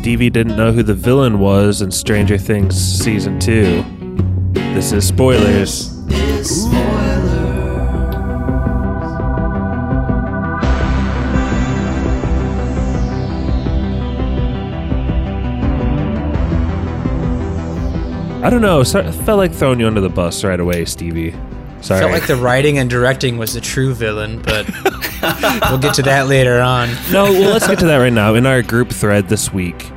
Stevie didn't know who the villain was in Stranger Things season two. This is spoilers. I don't know. So, I felt like throwing you under the bus right away, Stevie. Sorry. Felt like the writing and directing was the true villain, but we'll get to that later on. no, well, let's get to that right now. In our group thread this week,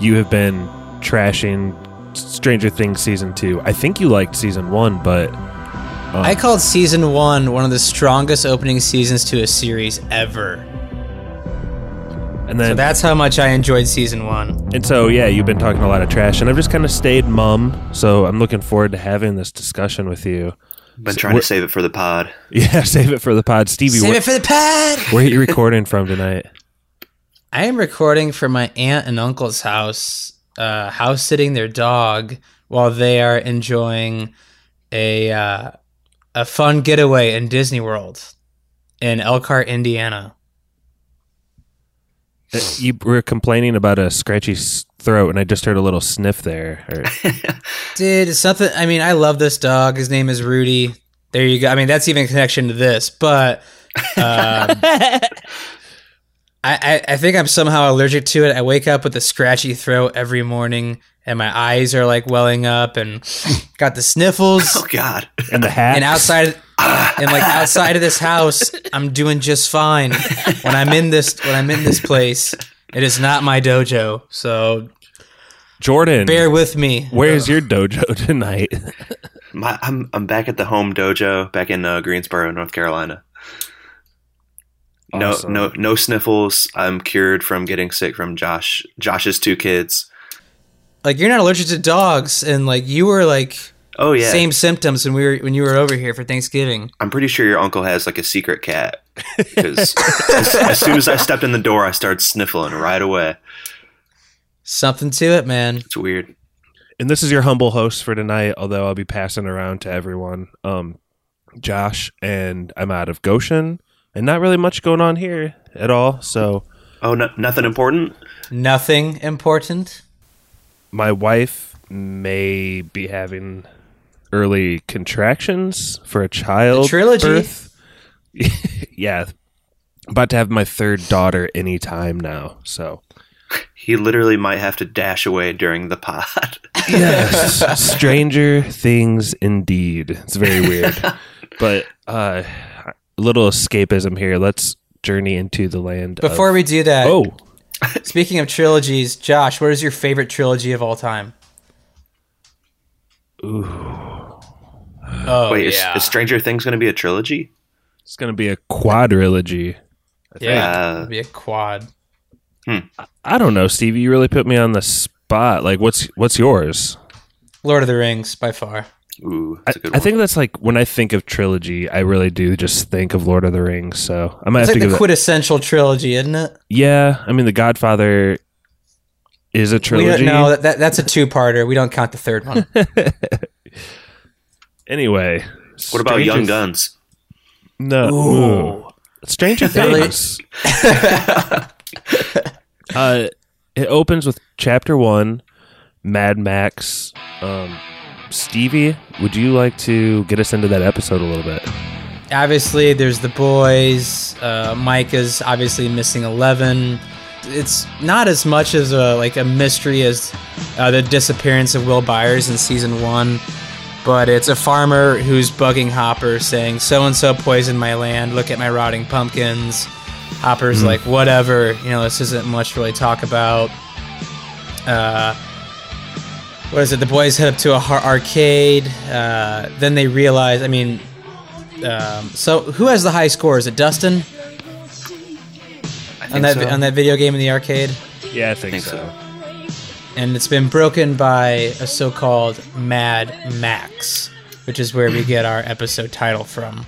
you have been trashing Stranger Things season two. I think you liked season one, but um, I called season one one of the strongest opening seasons to a series ever. and then So that's how much I enjoyed season one. and so yeah, you've been talking a lot of trash, and I've just kind of stayed mum. So I'm looking forward to having this discussion with you. Been trying to save it for the pod. Yeah, save it for the pod, Stevie. Save where, it for the pad. where are you recording from tonight? I am recording from my aunt and uncle's house, uh, house sitting their dog while they are enjoying a uh, a fun getaway in Disney World in Elkhart, Indiana. Uh, You were complaining about a scratchy throat, and I just heard a little sniff there. Or, Dude, it's something. I mean, I love this dog. His name is Rudy. There you go. I mean, that's even a connection to this, but um, I, I, I think I'm somehow allergic to it. I wake up with a scratchy throat every morning, and my eyes are like welling up, and got the sniffles. Oh God. and the hat. and outside and like outside of this house i'm doing just fine when i'm in this when i'm in this place it is not my dojo so Jordan, bear with me where's your dojo tonight? My, I'm I'm back at the home dojo back in uh, Greensboro, North Carolina. No no no sniffles. I'm cured from getting sick from Josh Josh's two kids. Like you're not allergic to dogs and like you were like Oh yeah. same symptoms when we were when you were over here for thanksgiving I'm pretty sure your uncle has like a secret cat. Because as, as soon as I stepped in the door, I started sniffling right away. something to it man It's weird. and this is your humble host for tonight. Although I'll be passing around to everyone. Um, Josh, and I'm out of Goshen, and not really much going on here at all. So Oh, no, nothing important. nothing important my wife may be having early contractions for a child. The trilogy. birth. yeah, about to have my third daughter anytime now. So He literally might have to dash away during the pod. yes, stranger things indeed. It's very weird, but uh, a little escapism here. Let's journey into the land. before of, we do that oh, speaking of trilogies josh what is your favorite trilogy of all time oh Wait, is, yeah. is Stranger Things going to be a trilogy? it's gonna be a quadrilogy. yeah Uh, be a quad I don't know, Stevie. You really put me on the spot. Like, what's what's yours? Lord of the Rings by far. Ooh, I, that's a good I think that's like when I think of trilogy, I really do just think of Lord of the Rings. So I might It's have like to the give it. quintessential trilogy, isn't it? Yeah, I mean, The Godfather is a trilogy. no, that, that, that's a two-parter. We don't count the third one. Anyway, what about Young Guns? No, Ooh. Stranger Things. uh, it opens with chapter one, Mad Max. Um, Stevie, would you like to get us into that episode a little bit? obviously, there's the boys. Uh, Micah's obviously missing Eleven. It's not as much as a like a mystery as uh, the disappearance of Will Byers in season one, but it's a farmer who's bugging Hopper, saying so and so poisoned my land. Look at my rotting pumpkins. Hopper's like, whatever. You know, this isn't much to really talk about. Uh, what is it? The boys head up to a har- arcade. Uh, then they realize. I mean, um, so who has the high score? Is it Dustin I think on that so. on that video game in the arcade? Yeah, I think, think so. so. And it's been broken by a so-called Mad Max, which is where we get our episode title from.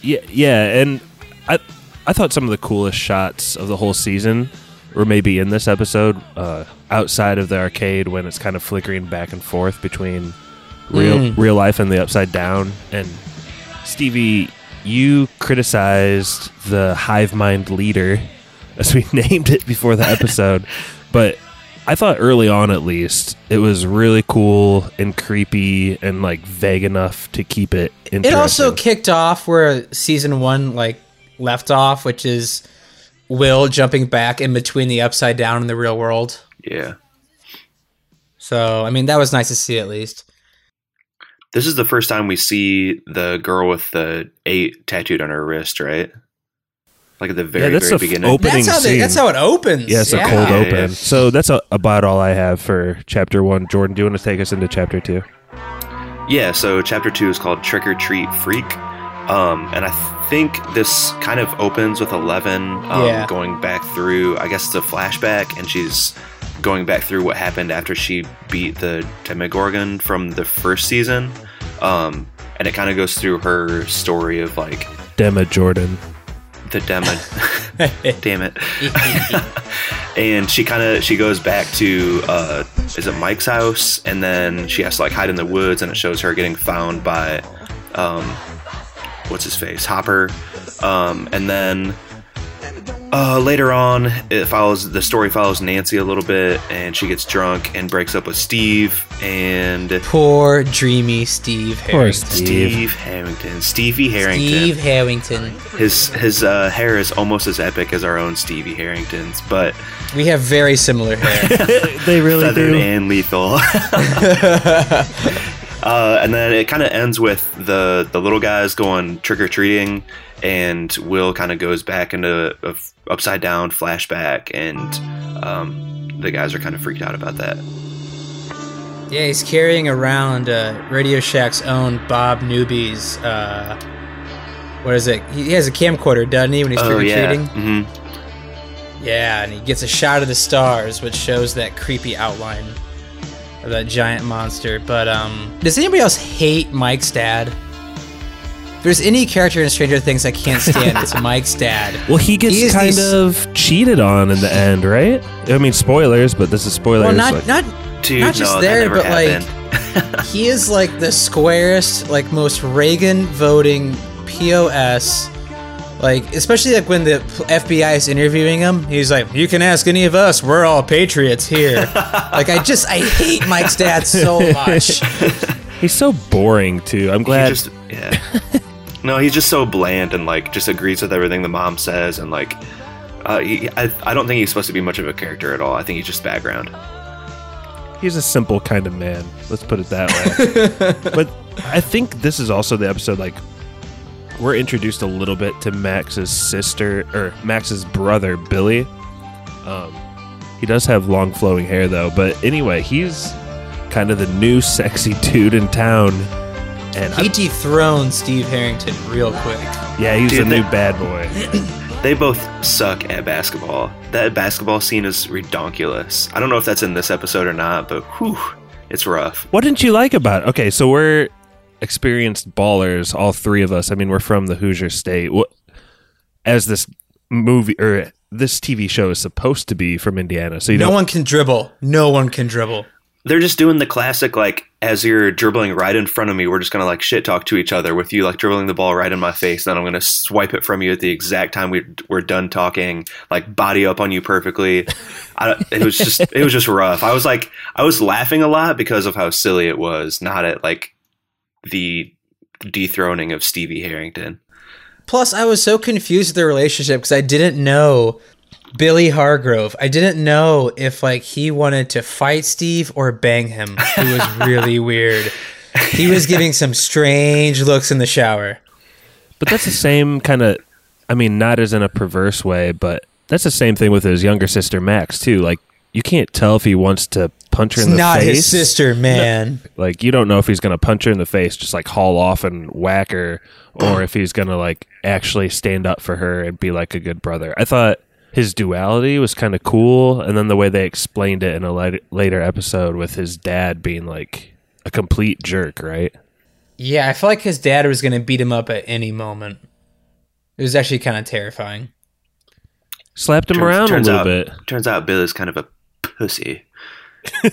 Yeah, yeah, and I I thought some of the coolest shots of the whole season were maybe in this episode, uh, outside of the arcade when it's kind of flickering back and forth between real Mm. real life and the upside down. And Stevie, you criticized the hive mind leader as we named it before the episode. but I thought early on, at least, it was really cool and creepy and like vague enough to keep it interesting. It also kicked off where season one like left off, which is Will jumping back in between the upside down and the real world. Yeah. So I mean, that was nice to see at least. This is the first time we see the girl with the eight tattooed on her wrist, right? Like at the very, Yeah, that's very the f- beginning. opening That's how they, that's how it opens. Yeah, it's a cold Yeah, open. yeah. So that's a, about all I have for chapter one. Jordan, do you want to take us into chapter two? Yeah, so chapter two is called Trick or Treat Freak. Um, and I think this kind of opens with Eleven um, Yeah. going back through, I guess it's a flashback, and she's going back through what happened after she beat the Demogorgon from the first season. Um, and it kind of goes through her story of like Dema Jordan. the demo. Damn it. and she kind of she goes back to uh, is it Mike's house, and then she has to like hide in the woods, and it shows her getting found by um, what's his face Hopper, um, and then. Uh, later on, it follows the story follows Nancy a little bit, and she gets drunk and breaks up with Steve and Poor dreamy Steve Poor Harrington. Steve. Steve Harrington, Stevie Harrington. Steve Harrington. His his uh, hair is almost as epic as our own Stevie Harrington's, but We have very similar hair. they really feathered do. and lethal. uh, and then it kind of ends with the the little guys going trick or treating, and Will kind of goes back into a f- upside down flashback, and um, the guys are kind of freaked out about that. yeah, he's carrying around uh, Radio Shack's own Bob Newby's. Uh, what is it? He has a camcorder, doesn't he, when he's Oh trick or treating. yeah, treating? hmm Yeah, and he gets a shot of the stars, which shows that creepy outline of that giant monster. But um, does anybody else hate Mike's dad? If there's any character in Stranger Things I can't stand, it's Mike's dad. Well, he gets He kind these- of cheated on in the end, right? I mean, spoilers, but this is spoilers. Well, not like- not Dude, not just no, there, that never but like he is like the squarest, like most Reagan voting POS. Like especially like when the FBI is interviewing him, he's like, "You can ask any of us. We're all patriots here." like I just I hate Mike's dad so much. he's so boring too. I'm he glad. just yeah. no, he's just so bland and like just agrees with everything the mom says, and like uh, he, I I don't think he's supposed to be much of a character at all. I think he's just background. he's a simple kind of man. Let's put it that way. but I think this is also the episode like we're introduced a little bit to Max's sister or Max's brother Billy. Um, he does have long flowing hair though, but anyway, he's kind of the new sexy dude in town. And He I, dethroned Steve Harrington real quick. yeah, he's Dude, the new they- bad boy. They both suck at basketball. That basketball scene is redonkulous. I don't know if that's in this episode or not, but whew, it's rough. What didn't you like about it? Okay, so we're experienced ballers, all three of us. I mean, we're from the Hoosier State. As this movie or this TV show is supposed to be from Indiana, so you No don't. one can dribble. No one can dribble. They're just doing the classic, like, as you're dribbling right in front of me, we're just gonna like shit talk to each other with you, like dribbling the ball right in my face. Then I'm gonna swipe it from you at the exact time we, we're done talking, like body up on you perfectly. I, it was just, it was just rough. I was like, I was laughing a lot because of how silly it was, not at like the dethroning of Stevie Harrington. Plus, I was so confused with the relationship because I didn't know Billy Hargrove. I didn't know if like he wanted to fight Steve or bang him. It was really weird. He was giving some strange looks in the shower. But that's the same kind of. I mean, not as in a perverse way, but that's the same thing with his younger sister Max too. Like you can't tell if he wants to punch her It's in the not face. Not his sister, man. Like you don't know if he's gonna punch her in the face, just like haul off and whack her, or if he's gonna like actually stand up for her and be like a good brother. I thought his duality was kind of cool, and then the way they explained it in a lat- later episode with his dad being like a complete jerk, right? Yeah, I feel like his dad was going to beat him up at any moment. It was actually kind of terrifying. Slapped him Turns- around a little out, bit. Turns out Bill is kind of a pussy.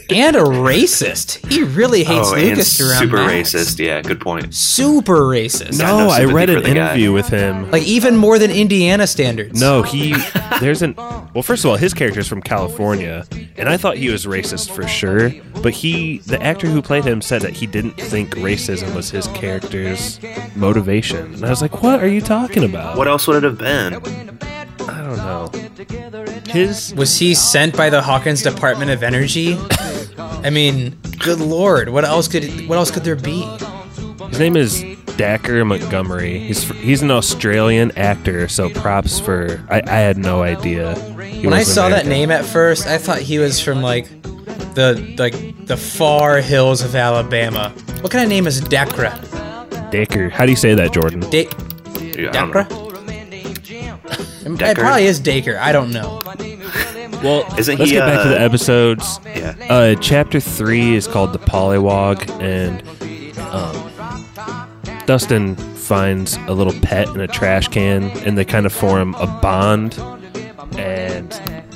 And a racist. He really oh, hates oh, and Lucas around super Max. racist. Yeah, good point. Super racist. No, no I read an the guy. interview with him. Like even more than Indiana standards. No, he there's an Well, first of all, his character's from California, and I thought he was racist for sure. But he, the actor who played him, said that he didn't think racism was his character's motivation. And I was like, "What are you talking about?" What else would it have been? I don't know. His Was he sent by the Hawkins Department of Energy? I mean, good lord, what else could what else could there be? his name is Dacre Montgomery. He's he's an Australian actor, so props for. I, I had no idea. he When I was saw that name at first, I thought he was from like the like the far hills of Alabama. What kind of name is Dakra? Dacker. How do you say that, Jordan? Da- Yeah, I don't Dakra? Know. It probably is Daker. I don't know. Well, Isn't let's he, get back to uh, the episodes. Yeah. Uh, chapter three is called the Pollywog, and um, Dustin finds a little pet in a trash can, and they kind of form a bond. And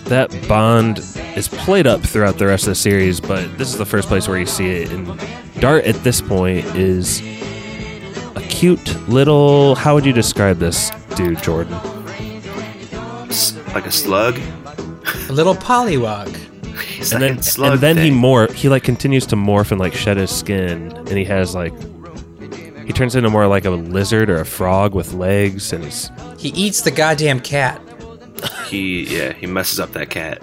that bond is played up throughout the rest of the series, but this is the first place where you see it. And Dart, at this point, is a cute little. How would you describe this dude, Jordan? S- like a slug. A little polywog. He's and like then slug and then he thing. more he like continues to morph and like shed his skin and he has like he turns into more like a lizard or a frog with legs and he's He eats the goddamn cat. he yeah he messes up that cat.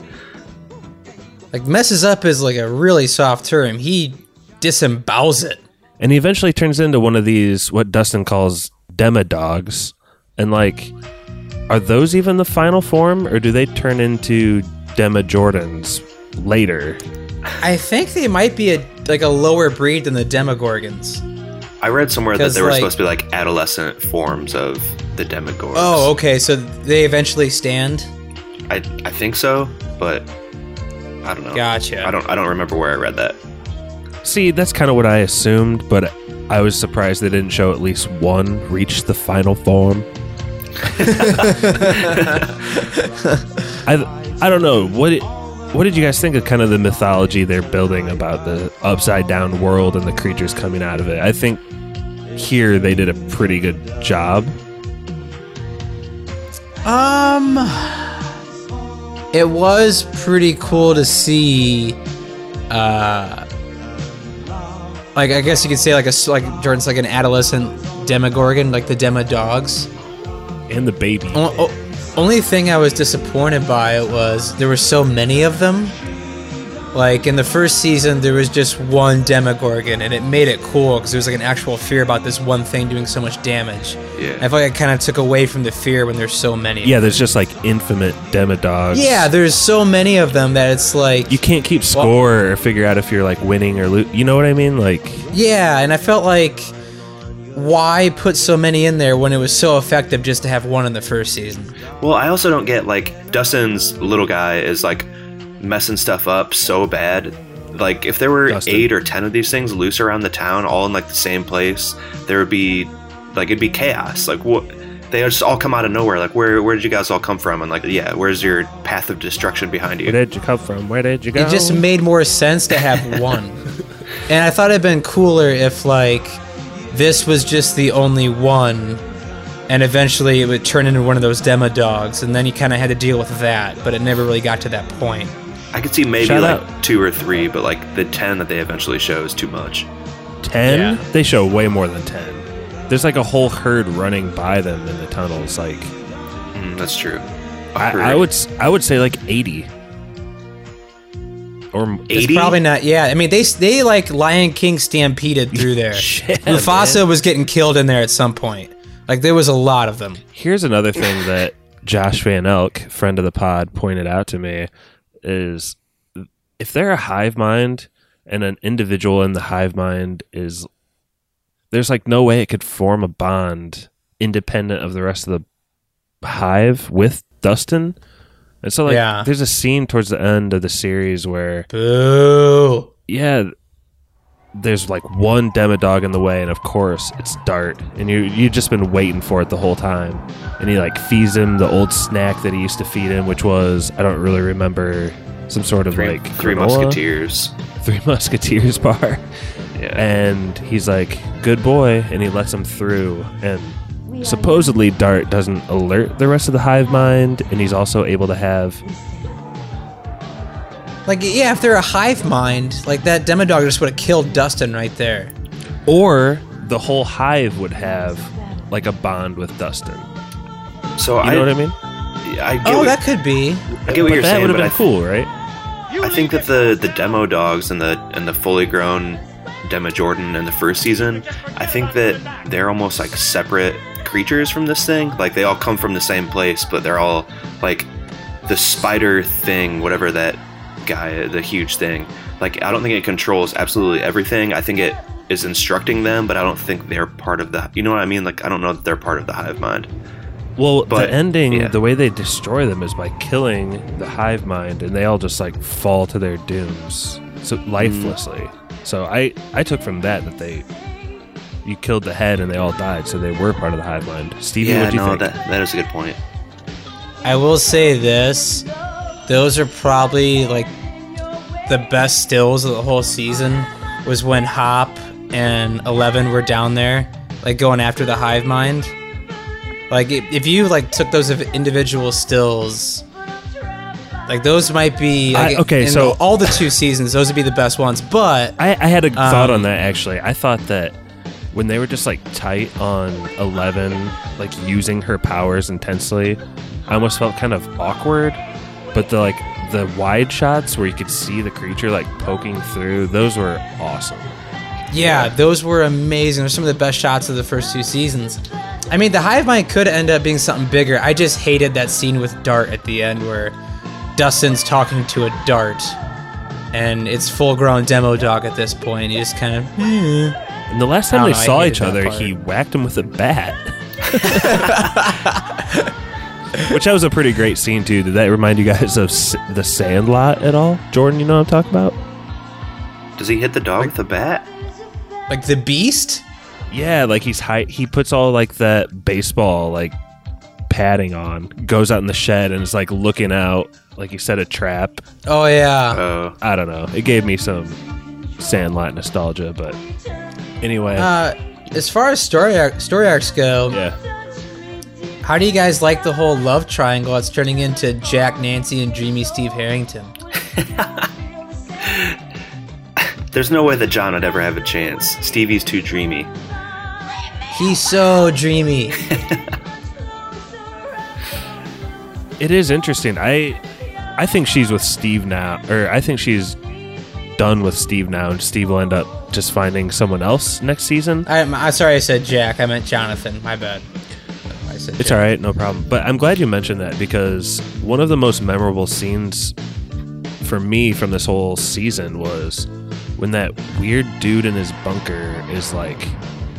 Like messes up is like a really soft term. He disembowels it. and he eventually turns into one of these what Dustin calls demodogs and like are those even the final form or do they turn into demojordans later I think they might be a like a lower breed than the Demogorgons. I read somewhere that they were like- supposed to be like adolescent forms of the demogorgs. Oh, okay. So they eventually stand. I I think so, but I don't know. Gotcha. I don't I don't remember where I read that. See, that's kind of what I assumed, but I was surprised they didn't show at least one reach the final form. I, I don't know what it, what did you guys think of kind of the mythology they're building about the upside down world and the creatures coming out of it? I think here they did a pretty good job. Um, it was pretty cool to see. Uh, like I guess you could say like a like Jordan's like an adolescent Demogorgon, like the Demodogs. And the baby. O- o- only thing I was disappointed by was there were so many of them. Like in the first season, there was just one Demogorgon, and it made it cool because there was like an actual fear about this one thing doing so much damage. Yeah. I feel like it kind of took away from the fear when there's so many. Yeah, there's just like infinite demodogs. Yeah, there's so many of them that it's like You can't keep score or figure out if you're like winning or lo- You know what I mean? Like, yeah, and I felt like why put so many in there when it was so effective just to have one in the first season? Well, I also don't get like Dustin's little guy is like messing stuff up so bad. Like if there were Dustin. eight or ten of these things loose around the town, all in like the same place, there would be like it'd be chaos. Like what? They would just all come out of nowhere. Like where? Where did you guys all come from? And like yeah, where's your path of destruction behind you? where did you come from? Where did you go? It just made more sense to have one. and I thought it'd been cooler if like this was just the only one and eventually it would turn into one of those demo dogs and then you kind of had to deal with that, but it never really got to that point. I could see maybe Shout like out. two or three, but like the ten that they eventually show is too much. 10 Yeah. they show way more than 10 there's like a whole herd running by them in the tunnels like Mm, that's true. I, I would s- i would say like 80 or m- It's probably not. Yeah, I mean they they like Lion King stampeded through there. Shit, Mufasa man. was getting killed in there at some point. Like there was a lot of them. here's another thing that josh van elk friend of the pod pointed out to me is if they're a hive mind and an individual in the hive mind is there's like no way it could form a bond independent of the rest of the hive with Dustin. And so like Yeah. there's a scene towards the end of the series where Boo. yeah there's like one demodog in the way and of course it's Dart and you you've just been waiting for it the whole time. And he like feeds him the old snack that he used to feed him which was I don't really remember some sort of Three, like three granola? musketeers. Three Musketeers bar. Yeah. And he's like, good boy. And he lets him through. And supposedly Dart doesn't alert the rest of the hive mind, and he's also able to have. Like, yeah, if they're a hive mind, like that demo dog just would have killed Dustin right there. Or the whole hive would have like a bond with Dustin. So You I know what I mean? I get Oh, what, that could be. I get what But you're that saying, would have been I, cool, right? I think that the the demo dogs and the and the fully grown Demo Jordan in the first season, I think that they're almost like separate creatures from this thing. Like they all come from the same place, but they're all like the spider thing, whatever that guy, the huge thing. Like I don't think it controls absolutely everything. I think it is instructing them, but I don't think they're part of the. You know what I mean? Like I don't know that they're part of the hive mind. Well, But, the ending, yeah. the way they destroy them is by killing the hive mind, and they all just like fall to their dooms, so mm. lifelessly. So I, I took from that that they, you killed the head and they all died, so they were part of the hive mind. Stevie, Yeah, what do you no, think? that that is a good point. I will say this: those are probably like the best stills of the whole season. Was when Hop and Eleven were down there, like going after the hive mind. Like if you like took those of individual stills, like those might be I- okay, in so- all the two seasons, those would be the best ones. But I, I had a thought Um, on that actually. I thought that when they were just like tight on Eleven, like using her powers intensely, I almost felt kind of awkward. But the like the wide shots where you could see the creature like poking through, those were awesome. Yeah, those were amazing. They're some of the best shots of the first two seasons. I mean, the hive mind could end up being something bigger. I just hated that scene with Dart at the end where Dustin's talking to a dart, and it's full-grown demo dog at this point. You just kind of, hmm. And the last time they know, saw each other, part. he whacked him with a bat. Which that was a pretty great scene too. Did that remind you guys of S- the Sandlot at all? Jordan, you know what I'm talking about? Does he hit the dog with a bat? like the beast. Yeah, like he's high. He puts all like that baseball like padding on, goes out in the shed and is like looking out, like he set a trap. Oh yeah, Oh, I don't know. It gave me some Sandlot nostalgia, but anyway, uh, as far as story arc, story arcs go, yeah. how do you guys like the whole love triangle that's turning into Jack, Nancy, and Dreamy Steve Harrington? there's no way that John would ever have a chance. Stevie's too dreamy. He's so dreamy. It is interesting. I I think she's with Steve now, or I think she's done with Steve now, and Steve will end up just finding someone else next season. I, I'm sorry, I said Jack. I meant Jonathan. My bad. I said It's Jack. all right, no problem. But I'm glad you mentioned that because one of the most memorable scenes for me from this whole season was when that weird dude in his bunker is like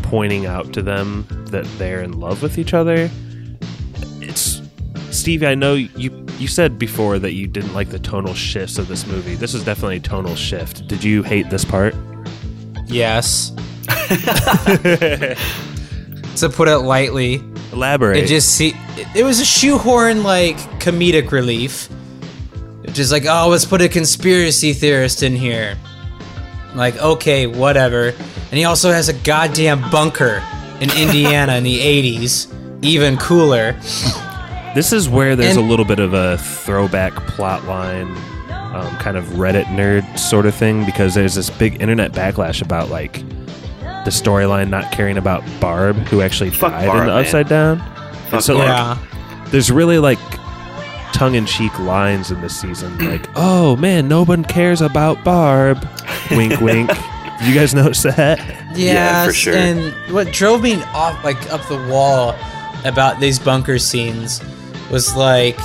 pointing out to them that they're in love with each other. Stevie, I know you you said before that you didn't like the tonal shifts of this movie. This is definitely a tonal shift. Did you hate this part? Yes. to put it lightly, Elaborate. it just see it, was a shoehorn like comedic relief. It's just like, oh, let's put a conspiracy theorist in here. Like, okay, whatever. And he also has a goddamn bunker in Indiana in the 80s. Even cooler. This is where there's And- a little bit of a throwback plot line, um, kind of Reddit nerd sort of thing, because there's this big internet backlash about like the storyline not caring about Barb, who actually Fuck died Barb, in the man. Upside Down. Fuck And so, like, Yeah. there's really like tongue-in-cheek lines in this season, like, "Oh man, no one cares about Barb." wink, wink. You guys notice that? Yeah, for sure. And what drove me off like up the wall about these bunker scenes was like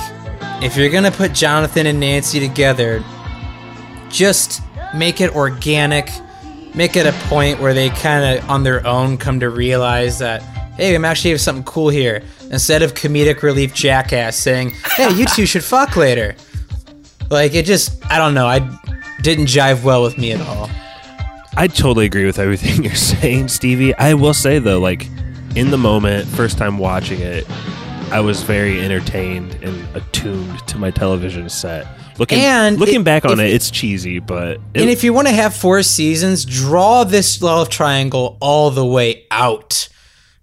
if you're gonna put Jonathan and Nancy together, just make it organic. Make it a point where they kind of on their own come to realize that hey, I'm actually have something cool here. Instead of comedic relief jackass saying, "Hey, you two should fuck later." Like it just, I don't know. I didn't jive well with me at all. I totally agree with everything you're saying, Stevie. I will say though, like in the moment, first time watching it, I was very entertained and attuned to my television set. Looking And looking it- back on it, it's cheesy, but it, And if you want to have four seasons, draw this love triangle all the way out.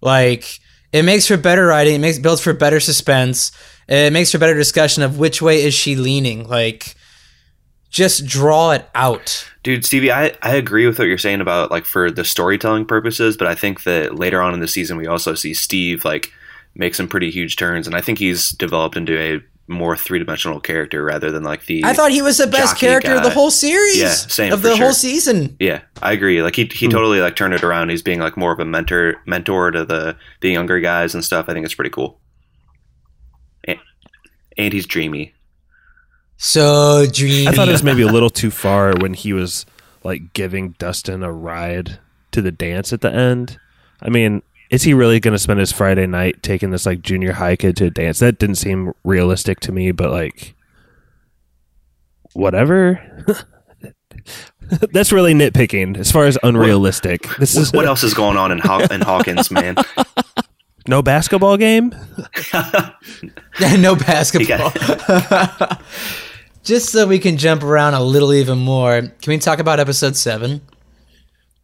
Like, It makes for better writing. It makes builds for better suspense. It makes for better discussion of which way is she leaning. Like, just draw it out. Dude, Stevie, I, I agree with what you're saying about like for the storytelling purposes, but I think that later on in the season we also see Steve like make some pretty huge turns, and I think he's developed into a more three dimensional character rather than like the. I thought he was the best jockey character of the whole series. Yeah, same, of the sure. whole season. Yeah, I agree. Like he he hmm. totally like turned it around. He's being like more of a mentor mentor to the the younger guys and stuff. I think it's pretty cool. And, and he's dreamy. So dreamy. I thought it was maybe a little too far when he was like giving Dustin a ride to the dance at the end. I mean, is he really going to spend his Friday night taking this like junior high kid to a dance? That didn't seem realistic to me, but like, whatever. That's really nitpicking as far as unrealistic. This is What else is going on in Haw- in Hawkins, man? no basketball game. no basketball. Just so we can jump around a little even more, can we talk about episode seven?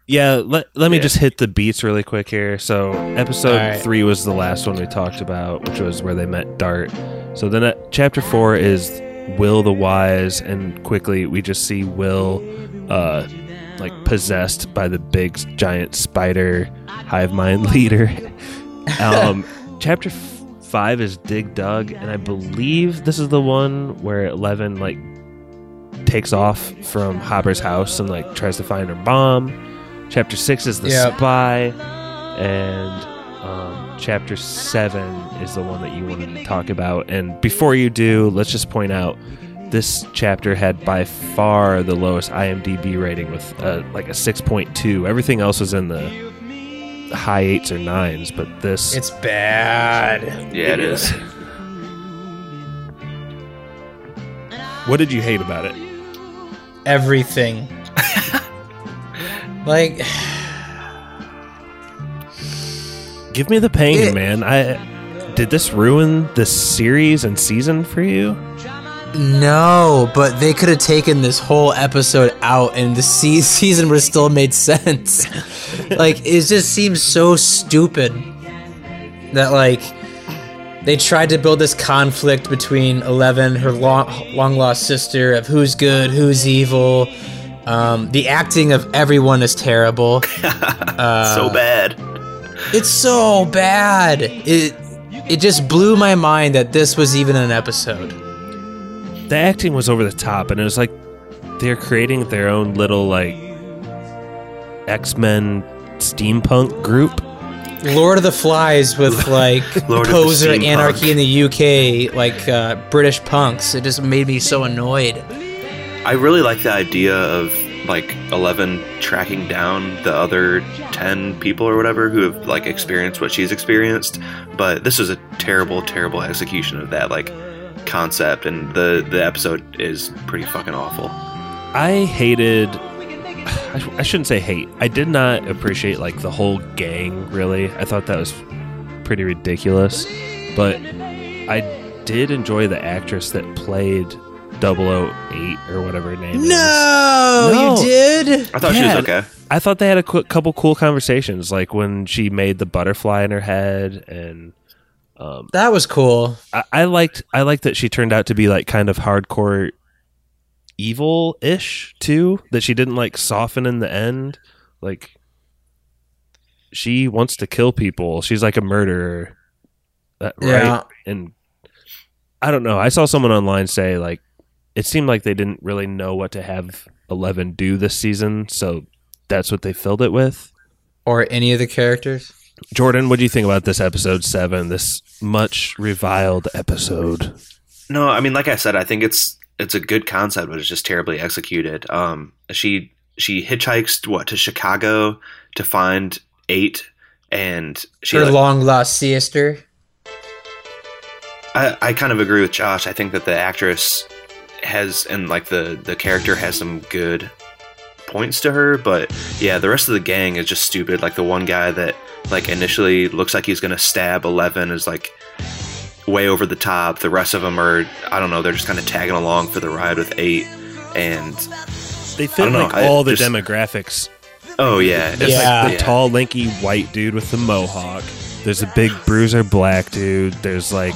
Yeah, let, let me Yeah. just hit the beats really quick here. So, episode right. three was the last one we talked about, which was where they met Dart. So, then at chapter four is Will the Wise, and quickly we just see Will, uh, like possessed by the big giant spider hive mind leader. um, chapter f- five is Dig Dug, and I believe this is the one where Eleven like takes off from Hopper's house and like tries to find her mom. Chapter six is the Yep. spy, and um, chapter seven is the one that you wanted to talk about. And before you do, let's just point out this chapter had by far the lowest IMDb rating with uh, like a six point two. Everything else was in the high eights or nines, but this It's bad. Yeah, it is. What did you hate about it? Everything. like, Give me the pain, It- man. I did this ruin this series and season for you? no, but they could have taken this whole episode out and the se- season would have still made sense. like, it just seems so stupid that, like, they tried to build this conflict between Eleven, her long, long lost sister, of who's good, who's evil. Um, the acting of everyone is terrible. Uh, so bad. It's so bad. It it just blew my mind that this was even an episode. The acting was over the top, and it was like they're creating their own little like X Men steampunk group. Lord of the Flies with like Lord of the poser Steampunk. anarchy in the UK, like uh, British punks. It just made me so annoyed. I really like the idea of like Eleven tracking down the other ten people or whatever who have like experienced what she's experienced. But this was a terrible, terrible execution of that like concept, and the the episode is pretty fucking awful. I hated. I, I shouldn't say hate. I did not appreciate like the whole gang. Really, I thought that was pretty ridiculous. But I did enjoy the actress that played 008 or whatever her name is. No, No. you did. I thought she was okay. I thought they had a qu- couple cool conversations, like when she made the butterfly in her head, and um, That was cool. I, I liked I liked that she turned out to be like kind of hardcore evil ish too. That she didn't like soften in the end. Like she wants to kill people. She's like a murderer, That- right? Yeah. And I don't know. I saw someone online say like it seemed like they didn't really know what to have Eleven do this season, so that's what they filled it with. Or any of the characters. Jordan, what do you think about this episode seven? This much reviled episode. No, I mean, like I said, I think it's it's a good concept, but it's just terribly executed. Um, she she hitchhikes what to Chicago to find eight, and she. Her like- long lost sister. I, I kind of agree with Josh. I think that the actress has and like the the character has some good points to her, but yeah, the rest of the gang is just stupid. Like the one guy that like initially looks like he's gonna stab Eleven is like way over the top. The rest of them are I don't know. They're just kind of tagging along for the ride with eight, and They fit don't know, like I all the just- demographics. oh yeah, There's Yeah. like the tall, lanky white dude with the mohawk. there's a big bruiser black dude. There's like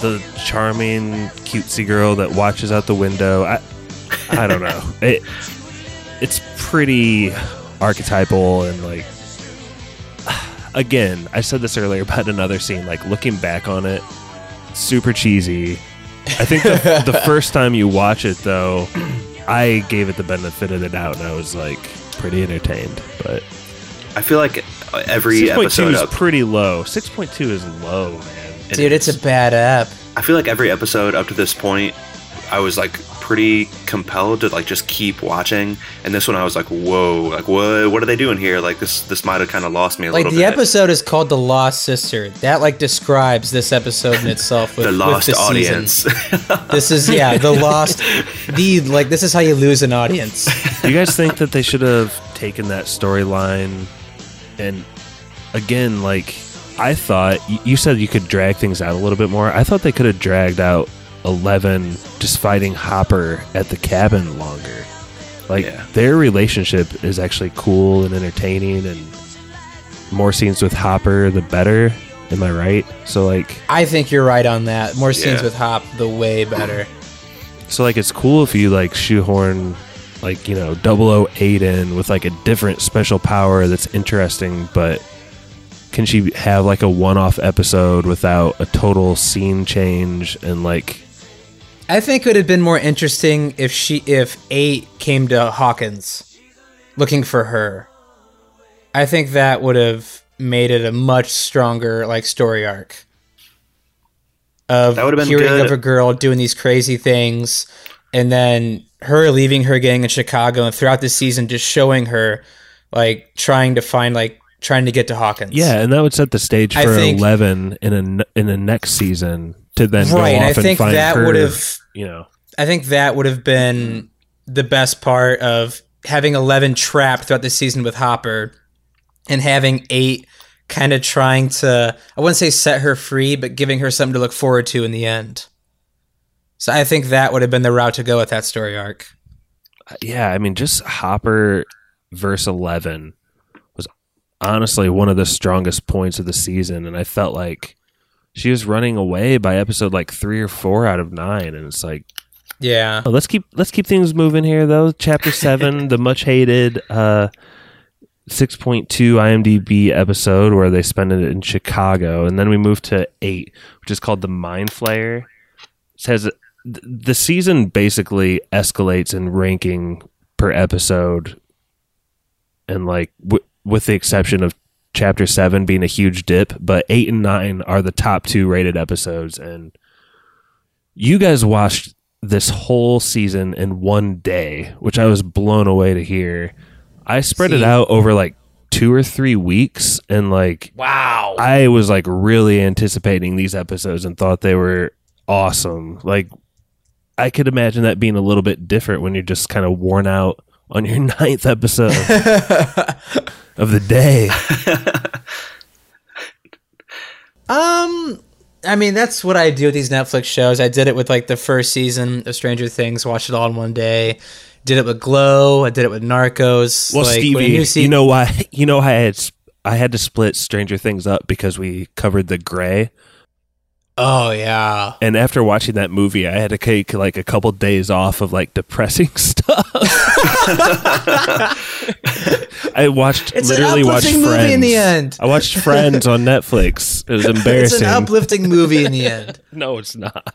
the charming cutesy girl that watches out the window. I I don't know. It it's pretty archetypal and like again, I said this earlier about another scene. Like looking back on it, super cheesy. I think the, the first time you watch it, though, I gave it the benefit of the doubt, and I was like pretty entertained. But I feel like every six point two episode is up, pretty low. Six point two is low, man. It Dude, it's is. a bad app. I feel like every episode up to this point, I was like pretty compelled to like just keep watching. And this one, I was like, "Whoa! Like, what? What are they doing here? Like, this this might have kind of lost me a Like little bit." Like the bit." episode is called "The Lost Sister." That like describes this episode in itself. With, the with lost the audience. This is yeah, the lost. The like this is how you lose an audience. Do you guys think that they should have taken that storyline and again, like I thought you said you could drag things out a little bit more. I thought they could have dragged out Eleven just fighting Hopper at the cabin longer. Like Yeah. their relationship is actually cool and entertaining, and more scenes with Hopper, the better. Am I right? So like, I think you're right on that. More scenes Yeah. with Hop, the way better. so like, it's cool if you like shoehorn like you know 008 in with like a different special power that's interesting, but can she have like a one-off episode without a total scene change and like I think it would have been more interesting if she if eight came to Hawkins looking for her. I think that would have made it a much stronger like story arc. Of That would've been hearing good. of a girl doing these crazy things and then her leaving her gang in Chicago and throughout the season just showing her like trying to find like trying to get to Hawkins. yeah, and that would set the stage I for think- 11 in a in the next season to then Right, go off I and think find that her, would have you know I think that would have been the best part of having 11 trapped throughout the season with Hopper and having 8 kind of trying to, I wouldn't say set her free, but giving her something to look forward to in the end. So I think that would have been the route to go with that story arc. Uh, yeah, I mean, just Hopper verse 11 was honestly one of the strongest points of the season. And I felt like she was running away by episode like three or four out of nine. And it's like, Yeah. oh, let's keep, let's keep things moving here though. Chapter seven, the much hated, uh, 6.2 IMDb episode where they spend it in Chicago. And then we move to eight, which is called the Mind Flayer. It says th- the season basically escalates in ranking per episode and like w- with the exception of chapter 7 being a huge dip but 8 and 9 are the top 2 rated episodes and you guys watched this whole season in one day which I was blown away to hear I spread it out over like 2 or 3 weeks and like Wow. I was like really anticipating these episodes and thought they were awesome. Like I could imagine that being a little bit different when you're just kind of worn out on your ninth episode of the day. Um, I mean, that's what I do with these Netflix shows. I did it with like the first season of Stranger Things, watched it all in one day. Did it with Glow. I did it with Narcos. Well, like, Stevie, se- you know why? You know I had I had to split Stranger Things up because we covered the Grey, Oh yeah. and after watching that movie, I had to take like a couple days off of like depressing stuff. I watched It's an literally watched uplifting movie Friends. in the end. I watched Friends on Netflix. It was embarrassing. It's an uplifting movie in the end. no, it's not.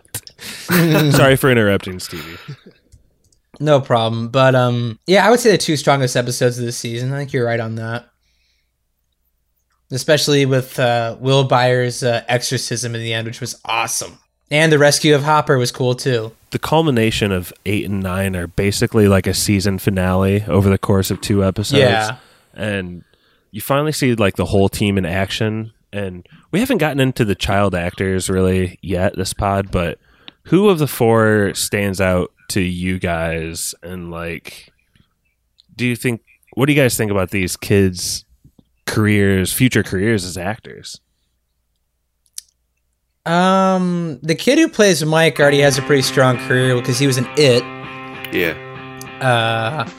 Sorry for interrupting, Stevie. No problem. But um, yeah, I would say the two strongest episodes of the season. I think you're right on that. Especially with uh, Will Byers' uh, exorcism in the end, which was awesome, and the rescue of Hopper was cool too. The culmination of eight and nine are basically like a season finale over the course of two episodes. Yeah. and you finally see like the whole team in action. And we haven't gotten into the child actors really yet this pod, but who of the four stands out to you guys? And like, do you think? What do you guys think about these kids' careers, future careers as actors? Um, the kid who plays Mike already has a pretty strong career because he was an It. yeah. Uh,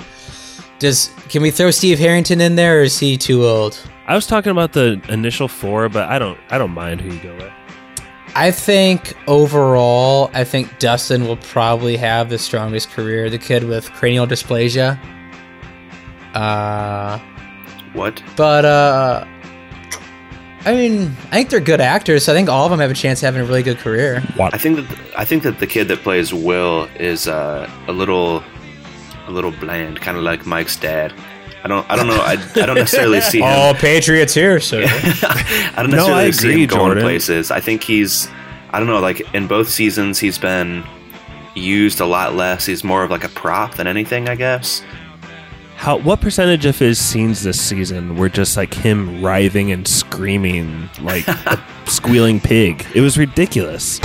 does can we throw Steve Harrington in there, or is he too old? I was talking about the initial four, but I don't I don't mind who you go with. I think overall, I think Dustin will probably have the strongest career. The kid with cranial dysplasia. Uh, What? but uh, I mean, I think they're good actors. So I think all of them have a chance of having a really good career. What? I think that I think that the kid that plays Will is uh, a little a little bland, kind of like Mike's dad. I don't I don't know I, I don't necessarily see him. All Patriots here, so I don't No, necessarily I see him going Jordan. places. I think he's I don't know like in both seasons he's been used a lot less. He's more of like a prop than anything, I guess. How what percentage of his scenes this season were just like him writhing and screaming like a squealing pig? It was ridiculous.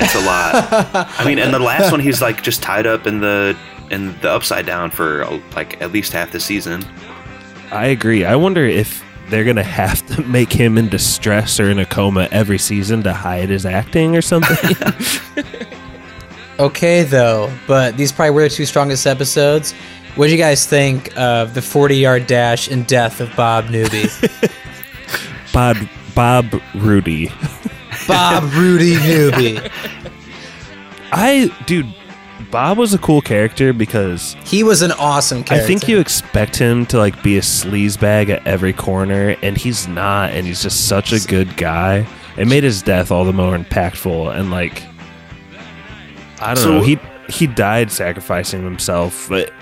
It's a lot. I mean, and the last one he's like just tied up in the in the upside down for like at least half the season. I agree. I wonder if they're gonna have to make him in distress or in a coma every season to hide his acting or something. okay though. But these probably were the two strongest episodes. What do you guys think of the 40 yard dash and death of Bob Newby? Bob Bob Rudy. Bob Rudy Newby. I dude, Bob was a cool character because He was an awesome character. I think you expect him to like be a sleazebag at every corner, and he's not, and he's just such a good guy. It made his death all the more impactful, and like I don't So- know, he he died sacrificing himself, but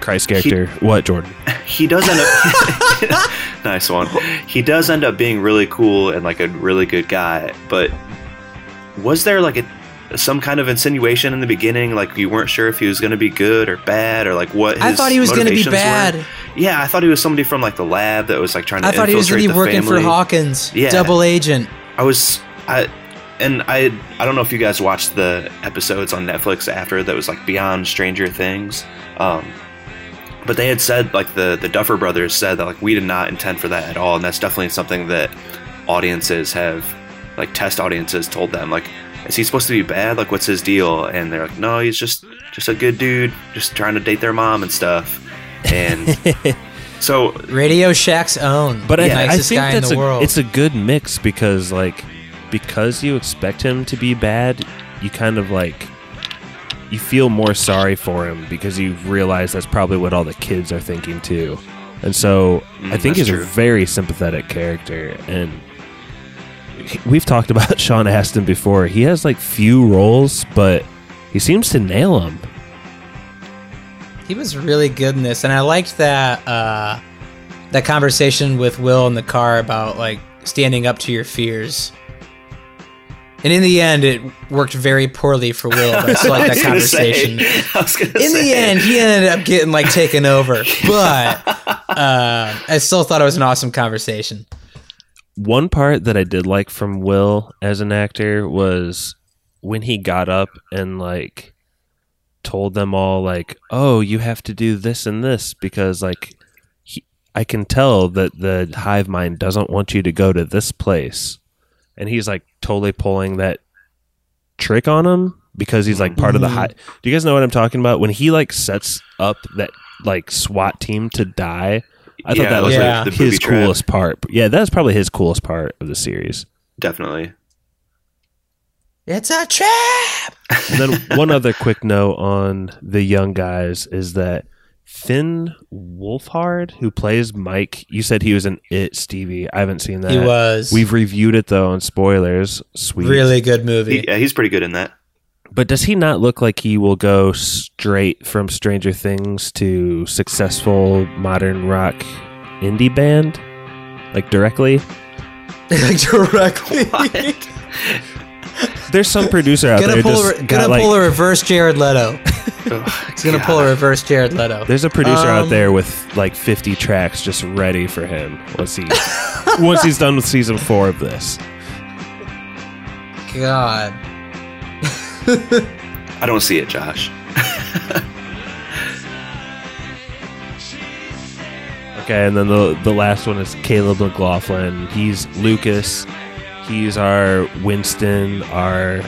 Christ character, what Jordan? He does end up nice one. He does end up being really cool and like a really good guy. But was there like a some kind of insinuation in the beginning, like you weren't sure if he was going to be good or bad, or like what? His I thought he was going to be bad. were? Yeah, I thought he was somebody from like the lab that was like trying to. I thought he was going infiltrate to be the working for. Hawkins. Yeah. Double agent. I was I and I I don't know if you guys watched the episodes on Netflix after that was like Beyond Stranger Things. Um but they had said like the the Duffer brothers said that like we did not intend for that at all and that's definitely something that audiences have like test audiences told them like is he supposed to be bad like what's his deal and they're like no he's just just a good dude just trying to date their mom and stuff and so Radio Shack's own. But I, the I think guy that's in the a, world. it's a good mix because like because you expect him to be bad, you kind of like you feel more sorry for him because you realize that's probably what all the kids are thinking too. And so I Mm, think that's he's a very sympathetic character and we've talked about Sean Astin before. He has like few roles, but he seems to nail them. He was really good in this, and I liked that uh, that conversation with Will in the car about like standing up to your fears. And in the end, it worked very poorly for Will. But I still like that was gonna say- conversation. I was gonna In the end, he ended up getting like taken over, but uh, I still thought it was an awesome conversation. One part that I did like from Will as an actor was when he got up and like told them all like, "Oh, you have to do this and this because like he, I can tell that the hive mind doesn't want you to go to this place." And he's like totally pulling that trick on him because he's like part of the Mhm. hive. Do you guys know what I'm talking about? When he like sets up that like SWAT team to die, I thought Yeah, that was like like the booby his trap. coolest part. Yeah, that's probably his coolest part of the series. definitely. It's a trap. And then one other quick note on the young guys is that Finn Wolfhard, who plays Mike, you said he was an It, Stevie. I haven't seen that. He was. We've reviewed it though on spoilers. Sweet. really good movie. He, yeah, he's pretty good in that. But does he not look like he will go straight from Stranger Things to successful modern rock indie band? Like directly? like directly. There's some producer out gonna there pull, just a, gonna like pull a reverse Jared Leto. Ugh, He's gonna pull a reverse Jared Leto. There's a producer Um, out there with like 50 tracks just ready for him once he once he's done with season four of this. God. I don't see it, Josh. Okay, and then the the last one is Caleb McLaughlin. He's Lucas. He's our Winston, our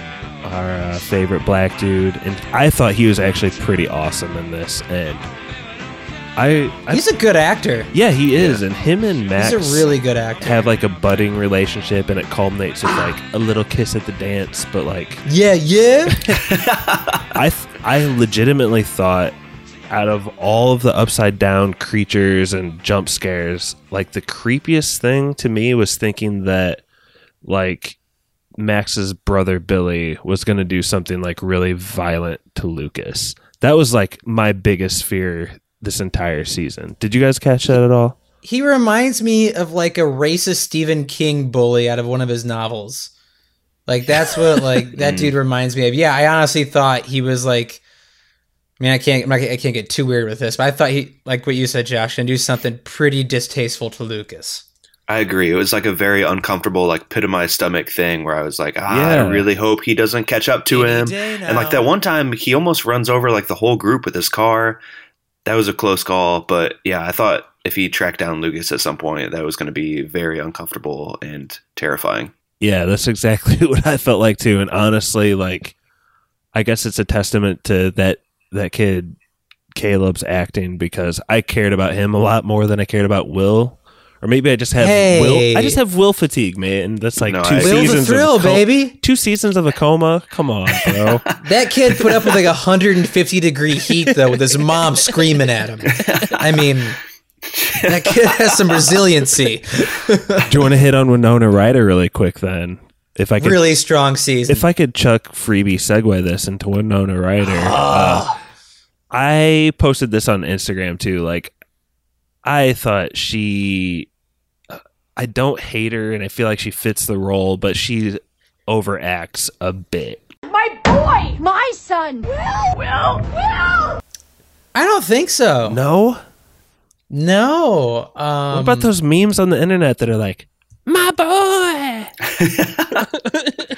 our uh, favorite black dude, and I thought he was actually pretty awesome in this. And I, I He's a good actor. yeah, he is, and him and Max He's a really good actor. have like a budding relationship, and it culminates with like a little kiss at the dance. But like, yeah, yeah. I th- I legitimately thought out of all of the upside down creatures and jump scares, like the creepiest thing to me was thinking that like Max's brother Billy was going to do something like really violent to Lucas. That was like my biggest fear this entire season. Did you guys catch that at all? he reminds me of like a racist Stephen King bully out of one of his novels. Like that's what like that mm. dude reminds me of. Yeah, I honestly thought he was like. I mean, I can't. Not, I can't get too weird with this, but I thought he, like what you said, Josh, gonna do something pretty distasteful to Lucas. I agree. It was like a very uncomfortable, like pit of my stomach thing where I was like, ah, I really hope he doesn't catch up to him. And like that one time, he almost runs over like the whole group with his car. That was a close call, but yeah, I thought if he tracked down Lucas at some point, that was going to be very uncomfortable and terrifying. Yeah, that's exactly what I felt like too. And honestly, like, I guess it's a testament to that that kid Caleb's acting because I cared about him a lot more than I cared about Will. Or maybe I just have Hey. Will. I just have Will fatigue, man. And that's like No, two I- seasons thrill, of co- baby. Two seasons of a coma. Come on, bro. That kid put up with like 150 degree heat though, with his mom screaming at him. I mean, that kid has some resiliency. Do you want to hit on Winona Ryder really quick then? If I could, Really strong season. if I could chuck freebie segue this into Winona Ryder. Ah. uh, I posted this on Instagram too. Like, I thought she, I don't hate her, and I feel like she fits the role, but she overacts a bit. My boy! My son! Will! Will! Will! I don't think so. No, No. Um, what about those memes on the internet that are like, "My boy"?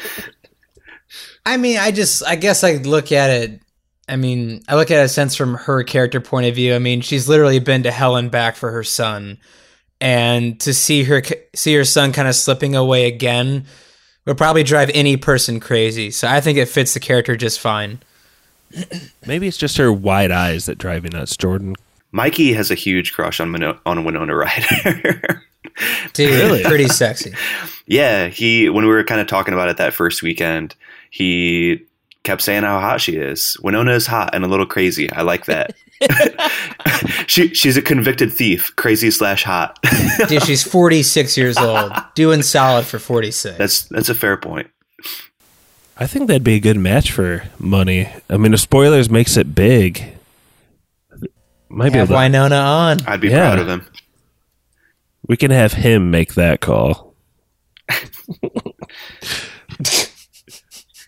I mean, I just, I guess I look at it. I mean, I look at it a sense from her character point of view. I mean, she's literally been to hell and back for her son, and to see her see her son kind of slipping away again would probably drive any person crazy. So I think it fits the character just fine. Maybe it's just her wide eyes that drive me nuts, Jordan. Mikey has a huge crush on Mino- on Winona Ryder. Dude, Really? pretty sexy. yeah, he when we were kind of talking about it that first weekend, he kept saying how hot she is. Winona is hot and a little crazy. I like that. she she's a convicted thief, crazy slash hot. Dude, she's 46 years old, doing solid for 46. that's that's a fair point. I think that'd be a good match for money. I mean, the spoilers makes it big. Might be Have able to, Winona on. I'd be Yeah. proud of him. we can have him make that call.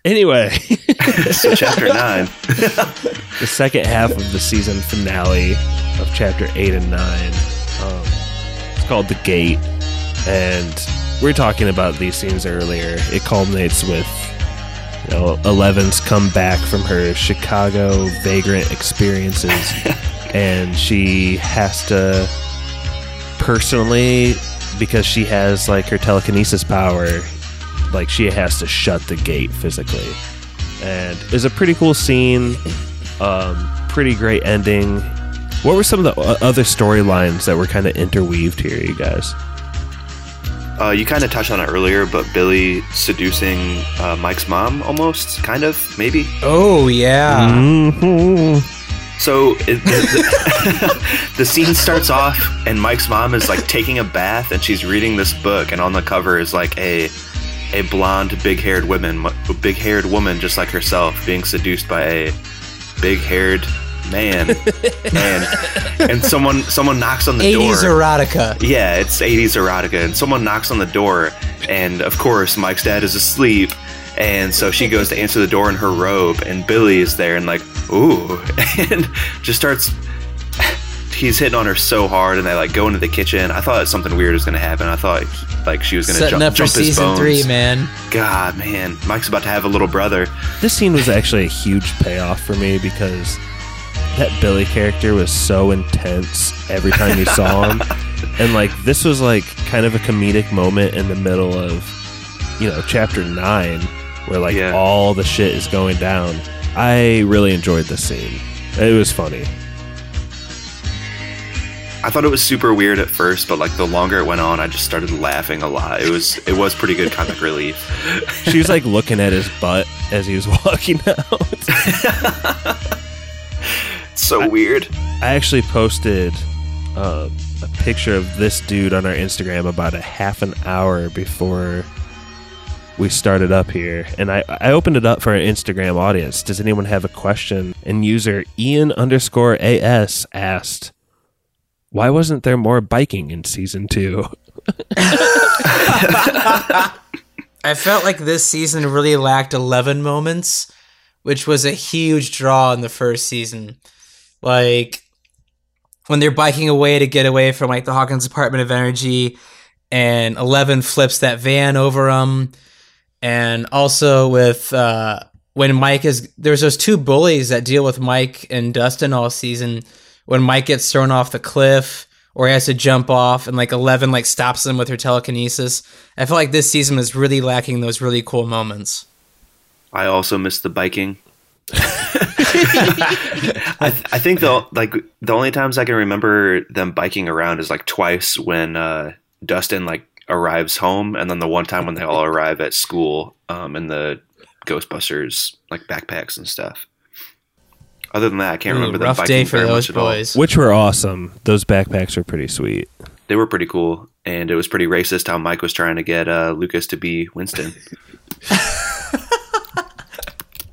anyway, So chapter nine. the second half of the season finale of chapter eight and nine. Um, it's called the Gate, and we're talking about these scenes earlier. It culminates with you know, Eleven's come back from her Chicago vagrant experiences, and she has to personally, because she has like her telekinesis power, like she has to shut the gate physically. And it's a pretty cool scene, um, pretty great ending. What were some of the other storylines that were kind of interweaved here, you guys? Uh, you kind of touched on it earlier, but Billy seducing uh, Mike's mom, almost, kind of, maybe. Oh, yeah. Mhm. So it, the, the scene starts off, and Mike's mom is like taking a bath, and she's reading this book, and on the cover is like a a blonde, big-haired woman, big-haired woman just like herself, being seduced by a big-haired man, and and someone someone knocks on the 80s door. erotica. Yeah, it's 80s erotica, and someone knocks on the door, and of course, Mike's dad is asleep, and so she goes to answer the door in her robe, and Billy is there, and like, ooh, and just starts. He's hitting on her so hard, and they like go into the kitchen. I thought something weird was going to happen. I thought like she was going to Setting jump, up for jump his season bones. three, man. God, man, Mike's about to have a little brother. This scene was actually a huge payoff for me because that Billy character was so intense every time you saw him. And like this was like kind of a comedic moment in the middle of you know, chapter 9 where like Yeah. all the shit is going down. I really enjoyed this scene. It was funny. I thought it was super weird at first, but like the longer it went on, I just started laughing a lot. It was it was pretty good comic relief. She was like looking at his butt as he was walking out. so weird. I actually posted uh, a picture of this dude on our Instagram about a half an hour before we started up here, and I, I opened it up for an Instagram audience. Does anyone have a question? And user Ian underscore AS asked, "Why wasn't there more biking in season two? I felt like this season really lacked 11 moments, which was a huge draw in the first season. Like when they're biking away to get away from like the Hawkins Department of Energy, and Eleven flips that van over them, and also with uh, when Mike is there's those two bullies that deal with Mike and Dustin all season. When Mike gets thrown off the cliff or he has to jump off and like 11 like stops him with her telekinesis i feel like this season was really lacking those really cool moments I also miss the biking. I, I think the like the only times I can remember them biking around is like twice when uh, Dustin like arrives home, and then the one time when they all arrive at school um, in the Ghostbusters like backpacks and stuff. Other than that, I can't Ooh, remember them rough biking day for very those much at all. boys Which were awesome. Those backpacks were pretty sweet. They were pretty cool, and it was pretty racist how Mike was trying to get uh, Lucas to be Winston.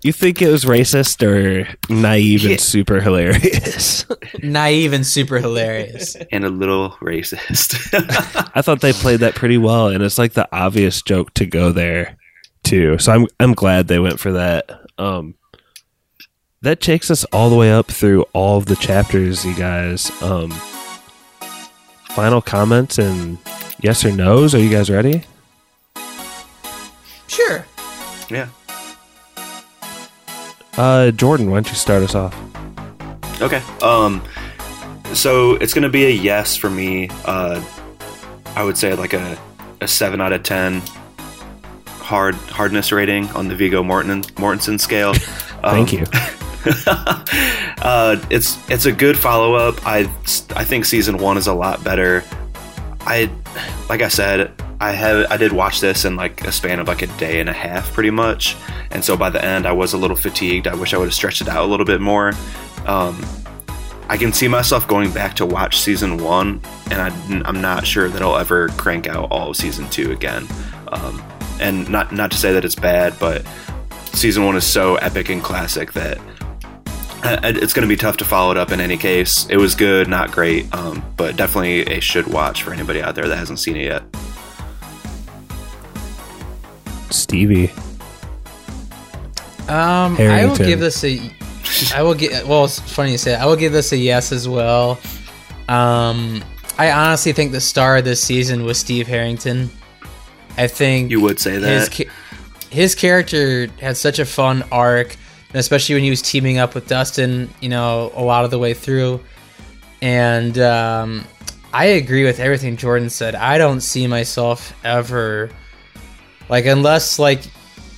You think it was racist or naive Yeah. and super hilarious? naive and super hilarious and a little racist. I thought they played that pretty well, and it's like the obvious joke to go there too. So I'm I'm glad they went for that. Um, that takes us all the way up through all of the chapters, you guys. Um, final comments and yes or nos. Are you guys ready? sure yeah. Uh, Jordan, why don't you start us off? Okay. Um, so it's gonna be a yes for me. Uh, I would say like a, a seven out of ten hard hardness rating on the Viggo Morton Mortensen scale. Thank you. uh, it's it's a good follow up. I I think season one is a lot better. I like I said, I have I did watch this in like a span of like a day and a half, pretty much. And so by the end, I was a little fatigued. I wish I would have stretched it out a little bit more. Um, I can see myself going back to watch season one, and I, I'm not sure that I'll ever crank out all of season two again. Um, and not not to say that it's bad, but season one is so epic and classic that it's going to be tough to follow it up in any case. It was good, not great, um, but definitely a should watch for anybody out there that hasn't seen it yet. Stevie. um i will give this a i will get well it's funny you say that. i will give this a yes as well um i honestly think the star of this season was steve harrington i think You would say that. ca- his character had such a fun arc, and especially when he was teaming up with Dustin, you know, a lot of the way through. And um, I agree with everything Jordan said. I don't see myself ever, like, unless like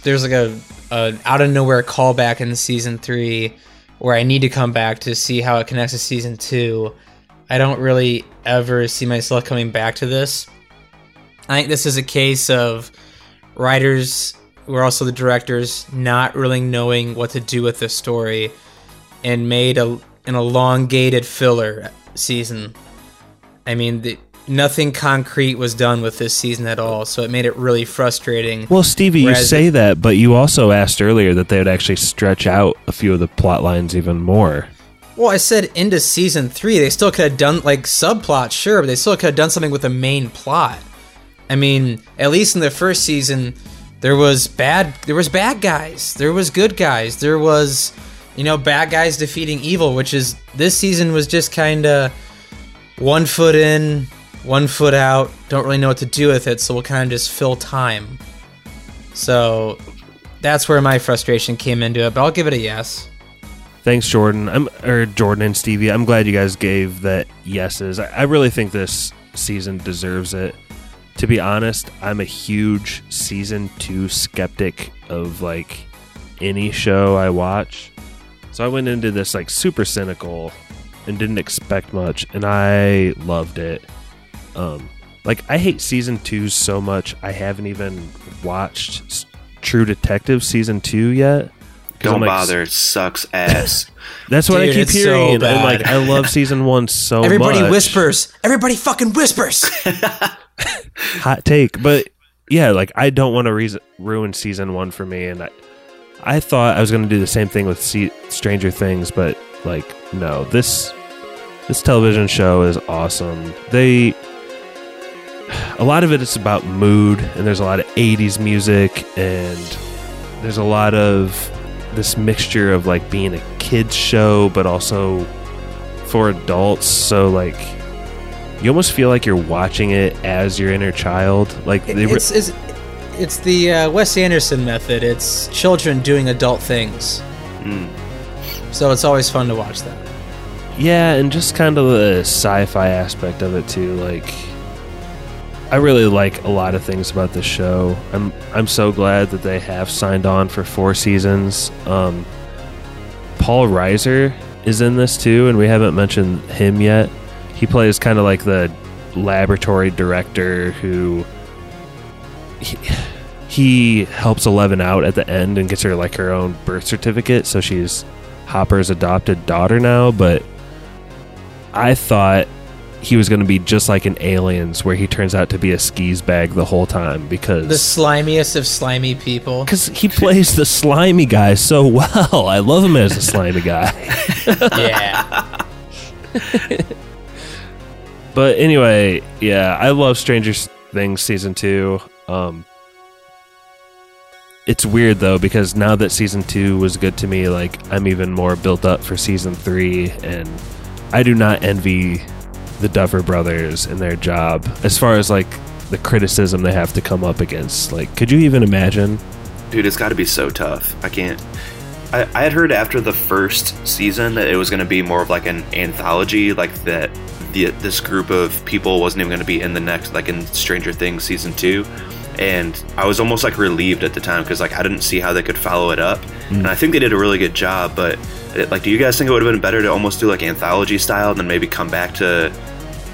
there's like a, a out of nowhere callback in season three where I need to come back to see how it connects to season two. I don't really ever see myself coming back to this. I think this is a case of writers who are also the directors not really knowing what to do with this story and made a an elongated filler season. I mean, the, nothing concrete was done with this season at all, so it made it really frustrating. Well, Stevie, you Whereas- say that, but you also asked earlier that they would actually stretch out a few of the plot lines even more. Well, I said into season three, they still could have done like subplots, sure, but they still could have done something with the main plot. I mean, at least in the first season, there was bad, there was bad guys, there was good guys, there was, you know, bad guys defeating evil, which is this season was just kind of one foot in, one foot out. Don't really know what to do with it, so we'll kind of just fill time. So that's where my frustration came into it, but I'll give it a yes. Thanks, Jordan. I'm or Jordan and Stevie. I'm glad you guys gave that yeses. I, I really think this season deserves it. To be honest, I'm a huge season two skeptic of like any show I watch. So I went into this like super cynical and didn't expect much, and I loved it. Um, like I hate season two so much. I haven't even watched S- True Detective season two yet. Don't I'm, like, bother. It sucks ass. That's what Dude, I keep it's so hearing. and bad. like I love season one so Everybody much. Everybody whispers. Everybody fucking whispers. hot take but yeah like i don't want to re- ruin season one for me and i i thought i was going to do the same thing with stranger things but like no this this television show is awesome. They a lot of it is about mood and there's a lot of 80s music and there's a lot of this mixture of like being a kids show but also for adults so like you almost feel like you're watching it as your inner child. Like they re- it's, it's, it's the uh, Wes Anderson method. It's children doing adult things. Mm. So it's always fun to watch that. yeah, and just kind of the sci-fi aspect of it too. Like I really like a lot of things about this show. I'm I'm so glad that they have signed on for four seasons. Um, Paul Reiser is in this too, and we haven't mentioned him yet. He plays kind of like the laboratory director who he, he helps Eleven out at the end and gets her like her own birth certificate, so she's Hopper's adopted daughter now. But I thought he was going to be just like in Aliens, where he turns out to be a skis bag the whole time because The slimiest of slimy people. because he plays the slimy guy so well. I love him as a slimy guy. yeah. But anyway, yeah, I love Stranger Things season two. Um, it's weird though because now that season two was good to me, like I'm even more built up for season three, and I do not envy the Duffer Brothers and their job as far as like the criticism they have to come up against. Like, could you even imagine? Dude, it's got to be so tough. I can't. I, I had heard after the first season that it was going to be more of like an anthology, like that the this group of people wasn't even going to be in the next, like in Stranger Things season two. And I was almost like relieved at the time because like I didn't see how they could follow it up, mm. and I think they did a really good job. But it, like, do you guys think it would have been better to almost do like anthology style, and then maybe come back to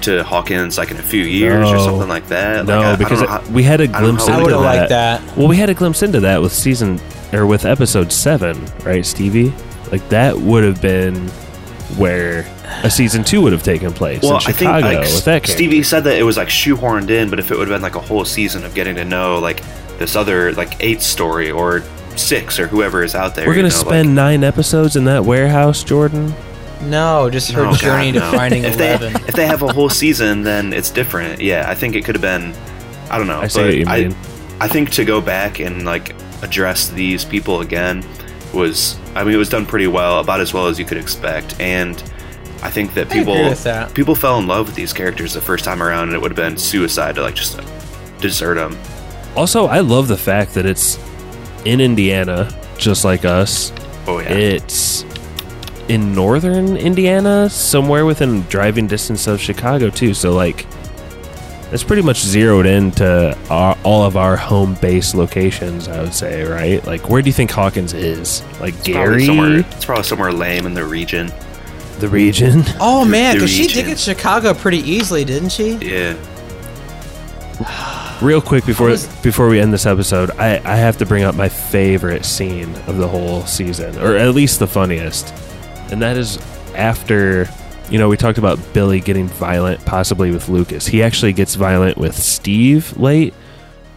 to Hawkins like in a few years or something like that? No, like, I- I because it- how- we had a glimpse I into that. liked that. Well, we had a glimpse into that with season or with episode seven, right, Stevie? Like that would have been where a season two would have taken place in Chicago like, with that character. Stevie said that it was like shoehorned in, but if it would have been like a whole season of getting to know like this other like eight story or six or whoever is out there, We're gonna you know, spend nine episodes in that warehouse, Jordan. No, just her oh, journey God, to finding if Eleven. They, if they have a whole season, then it's different. Yeah, I think it could have been. I don't know. I see but what you I, mean. I think to go back and like address these people again was, I mean, it was done pretty well, about as well as you could expect, and. I think that people that. people fell in love with these characters the first time around, and it would have been suicide to like just desert them. Also, I love the fact that it's in Indiana, just like us. Oh yeah, It's in northern Indiana, somewhere within driving distance of Chicago too. So like, it's pretty much zeroed into our, all of our home base locations. I would say, right? Like, where do you think Hawkins is? Like Probably Gary, somewhere. It's probably somewhere lame in the region. the region. Oh man, because she did get Chicago pretty easily, didn't she? Yeah, Real quick before was- before we end this episode, I, I have to bring up my favorite scene of the whole season, or at least the funniest, and that is after you know we talked about Billy getting violent, possibly with Lucas. He actually gets violent with Steve late,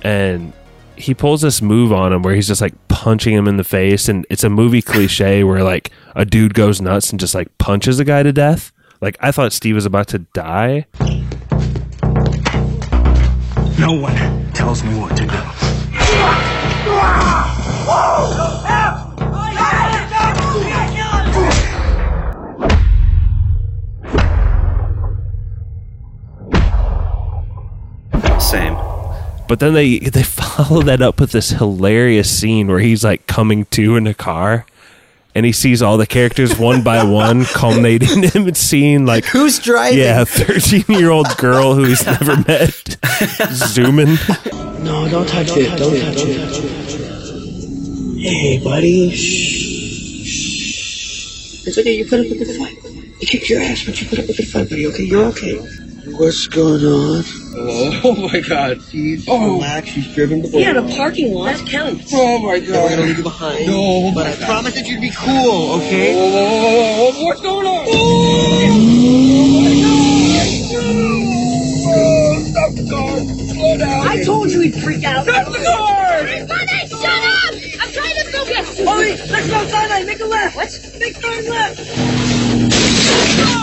and he pulls this move on him where he's just like punching him in the face, and it's a movie cliche where like a dude goes nuts and just like punches a guy to death. Like I thought Steve was about to die. No one tells me what to do. But then they they follow that up with this hilarious scene where he's like coming to in a car, and he sees all the characters one by one, culminating him and seeing like Who's driving? yeah, a thirteen-year-old girl who he's never met, zooming. No, don't touch it. Don't touch it. Hey, buddy. Shh. Shh. It's okay. You put up with the fight. You kicked your ass, but you put up with the fight, buddy. Okay, you're okay. What's going on? Oh, my God. She's oh. relaxed. She's driven the boat. Yeah, the parking lot. That counts. Oh my God. we're gonna leave you behind. No, oh but I promised that you'd be cool, okay? Oh, what's going on? Oh, Stop the car! Slow down! I told you he'd freak out. Stop the car! Mother, shut up! I'm trying to focus. Holly, let's go sideline. Make a left. What? Make turn left. Oh,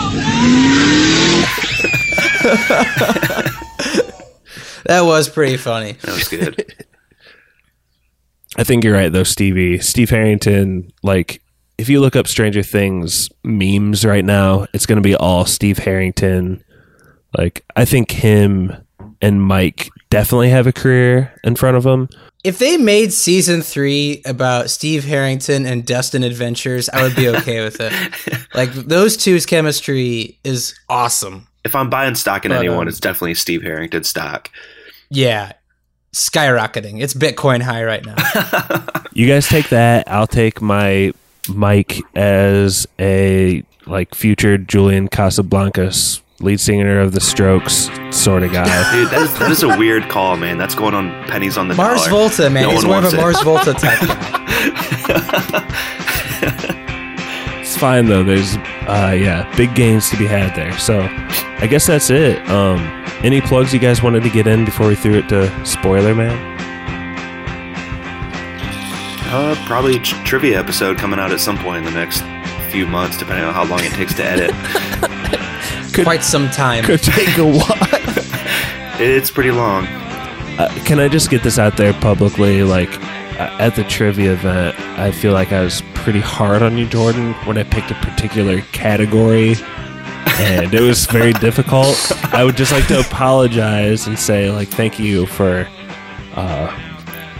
That was pretty funny. That was good. I think you're right though, Stevie. Steve Harrington, like if you look up Stranger Things memes right now, it's going to be all Steve Harrington. Like I think him and Mike definitely have a career in front of them. If they made season three about Steve Harrington and Dustin Adventures, I would be okay with it. Like those two's chemistry is awesome. If I'm buying stock in But, anyone, um, it's definitely Steve Harrington stock. Yeah, skyrocketing. It's Bitcoin high right now. You guys take that. I'll take my Mike as a like future Julian Casablancas, lead singer of the Strokes, sort of guy. Dude, that is, that is a weird call, man. That's going on pennies on the Mars dollar. Volta, man. No He's one more of a wants Mars. Volta type guy. It's fine though. There's uh yeah, big gains to be had there. So I guess that's it. Um any plugs you guys wanted to get in before we threw it to spoiler man? Uh, probably tr- trivia episode coming out at some point in the next few months, depending on how long it takes to edit. Quite some time. Could take a while. it's pretty long. Uh, can I just get this out there publicly? Like at the trivia event, I feel like I was pretty hard on you, Jordan, when I picked a particular category, and it was very difficult. I would just like to apologize and say, like, thank you for uh,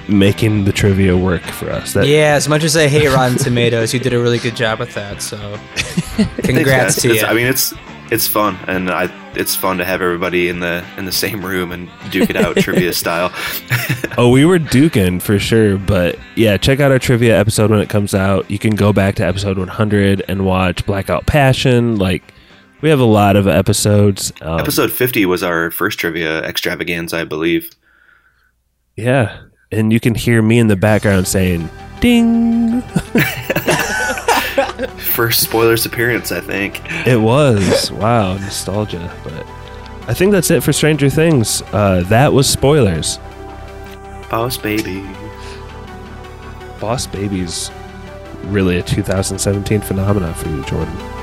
making the trivia work for us. That, Yeah, as much as I hate Rotten Tomatoes, you did a really good job with that. So, congrats guys. to you. I mean, it's it's fun, and I it's fun to have everybody in the in the same room and duke it out trivia style. Oh, we were duking for sure, but yeah, check out our trivia episode when it comes out. You can go back to episode 100 and watch Blackout Passion. Like, we have a lot of episodes. Um, Episode fifty was our first trivia extravaganza, I believe. yeah, and you can hear me in the background saying "ding." First spoilers appearance, I think. It was wow, nostalgia. But I think that's it for Stranger Things. Uh, that was spoilers. Boss baby. Boss Baby's really a 2017 phenomenon for you, Jordan.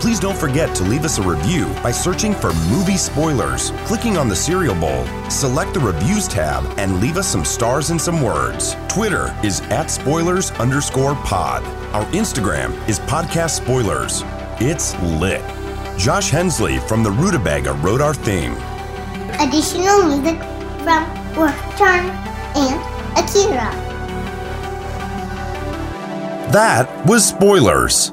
Please don't forget to leave us a review by searching for movie spoilers, clicking on the cereal bowl, select the reviews tab, and leave us some stars and some words. Twitter is at spoilers underscore pod. Our Instagram is podcast spoilers. It's lit. Josh Hensley from the Rutabaga wrote our theme. Additional music from Workturn and Akira. That was spoilers.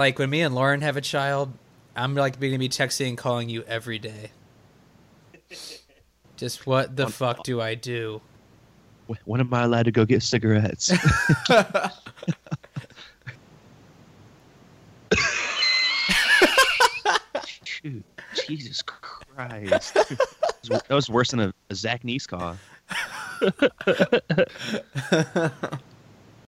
Like when me and Lauren have a child, I'm like going to be texting and calling you every day. Just what the fuck do I do? When am I allowed to go get cigarettes? Shoot, Jesus Christ. That was worse than a, a Zach Neese.